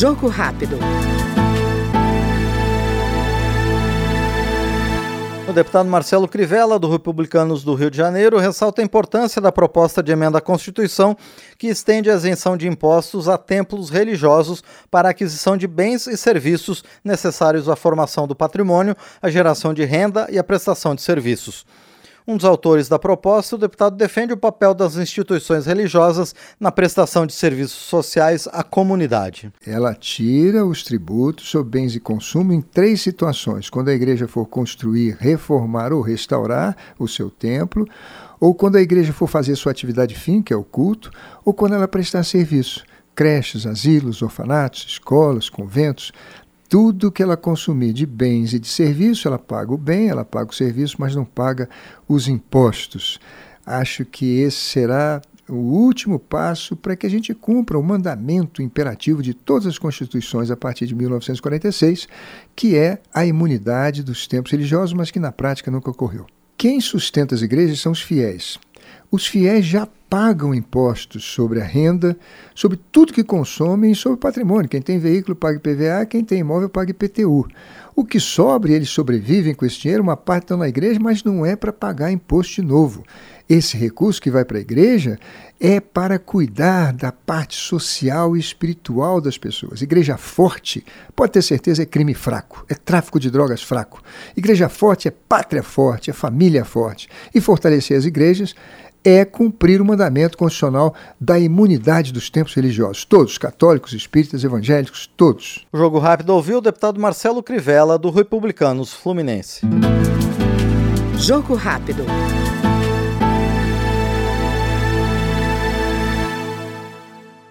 Jogo rápido. O deputado Marcelo Crivella, do Republicanos do Rio de Janeiro, ressalta a importância da proposta de emenda à Constituição que estende a isenção de impostos a templos religiosos para a aquisição de bens e serviços necessários à formação do patrimônio, à geração de renda e à prestação de serviços. Um dos autores da proposta, o deputado defende o papel das instituições religiosas na prestação de serviços sociais à comunidade. Ela tira os tributos sobre bens e consumo em três situações: quando a igreja for construir, reformar ou restaurar o seu templo, ou quando a igreja for fazer sua atividade fim, que é o culto, ou quando ela prestar serviço creches, asilos, orfanatos, escolas, conventos, tudo que ela consumir de bens e de serviço, ela paga o bem, ela paga o serviço, mas não paga os impostos. Acho que esse será o último passo para que a gente cumpra o mandamento imperativo de todas as constituições a partir de 1946, que é a imunidade dos tempos religiosos, mas que na prática nunca ocorreu. Quem sustenta as igrejas são os fiéis. Os fiéis já pagam impostos sobre a renda, sobre tudo que consomem e sobre o patrimônio. Quem tem veículo paga IPVA, quem tem imóvel paga IPTU. O que sobra, eles sobrevivem com esse dinheiro, uma parte estão na igreja, mas não é para pagar imposto de novo. Esse recurso que vai para a igreja é para cuidar da parte social e espiritual das pessoas. Igreja forte, pode ter certeza, é crime fraco, é tráfico de drogas fraco. Igreja forte é pátria forte, é família forte. E fortalecer as igrejas é cumprir o mandamento constitucional da imunidade dos tempos religiosos. Todos, católicos, espíritas, evangélicos, todos. O Jogo Rápido ouviu o deputado Marcelo Crivella, do Republicanos Fluminense. Jogo Rápido.